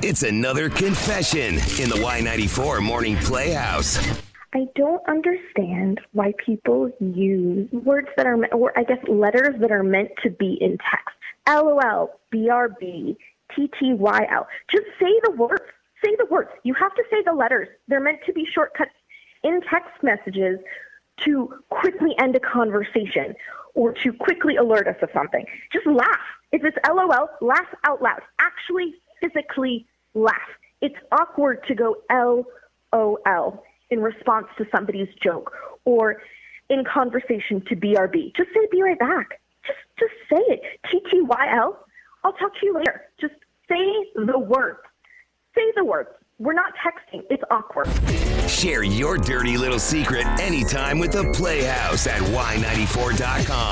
It's another confession in the Y94 Morning Playhouse. I don't understand why people use words that are, or I guess letters that are meant to be in text. LOL, BRB, TTYL. Just say the words. Say the words. You have to say the letters. They're meant to be shortcuts in text messages to quickly end a conversation or to quickly alert us of something. Just laugh. If it's LOL, laugh out loud. Actually, physically laugh. It's awkward to go LOL in response to somebody's joke or in conversation to BRB. Just say be right back. Just just say it. TTYL. I'll talk to you later. Just say the words. Say the words. We're not texting. It's awkward. Share your dirty little secret anytime with the Playhouse at Y94.com.